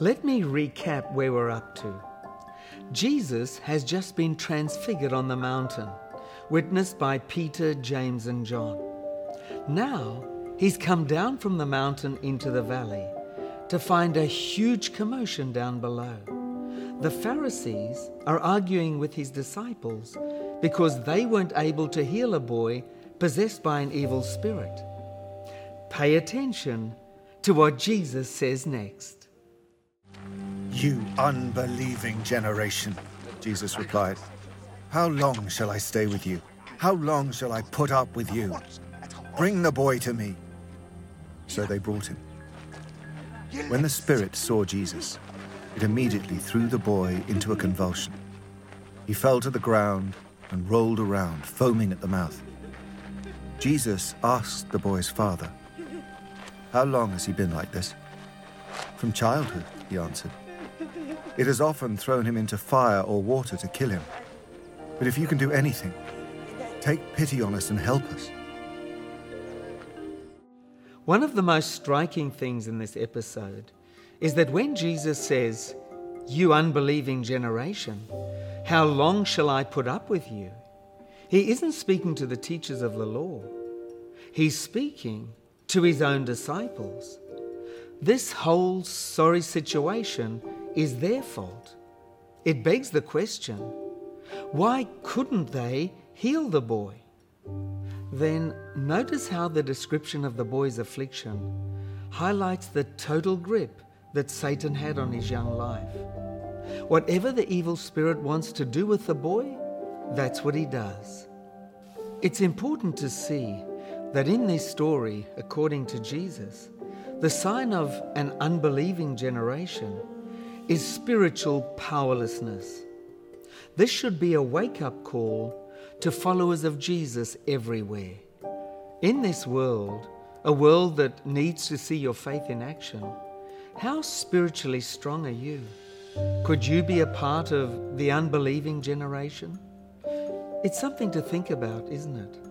Let me recap where we're up to. Jesus has just been transfigured on the mountain, witnessed by Peter, James, and John. Now, he's come down from the mountain into the valley to find a huge commotion down below. The Pharisees are arguing with his disciples because they weren't able to heal a boy possessed by an evil spirit. Pay attention to what Jesus says next. You unbelieving generation, Jesus replied. How long shall I stay with you? How long shall I put up with you? Bring the boy to me. So they brought him. When the spirit saw Jesus, it immediately threw the boy into a convulsion. He fell to the ground and rolled around, foaming at the mouth. Jesus asked the boy's father, How long has he been like this? From childhood, he answered. It has often thrown him into fire or water to kill him. But if you can do anything, take pity on us and help us. One of the most striking things in this episode is that when Jesus says, You unbelieving generation, how long shall I put up with you? He isn't speaking to the teachers of the law. He's speaking to his own disciples. This whole sorry situation is their fault. It begs the question why couldn't they heal the boy? Then notice how the description of the boy's affliction highlights the total grip that Satan had on his young life. Whatever the evil spirit wants to do with the boy, that's what he does. It's important to see that in this story, according to Jesus, the sign of an unbelieving generation is spiritual powerlessness. This should be a wake up call to followers of Jesus everywhere. In this world, a world that needs to see your faith in action, how spiritually strong are you? Could you be a part of the unbelieving generation? It's something to think about, isn't it?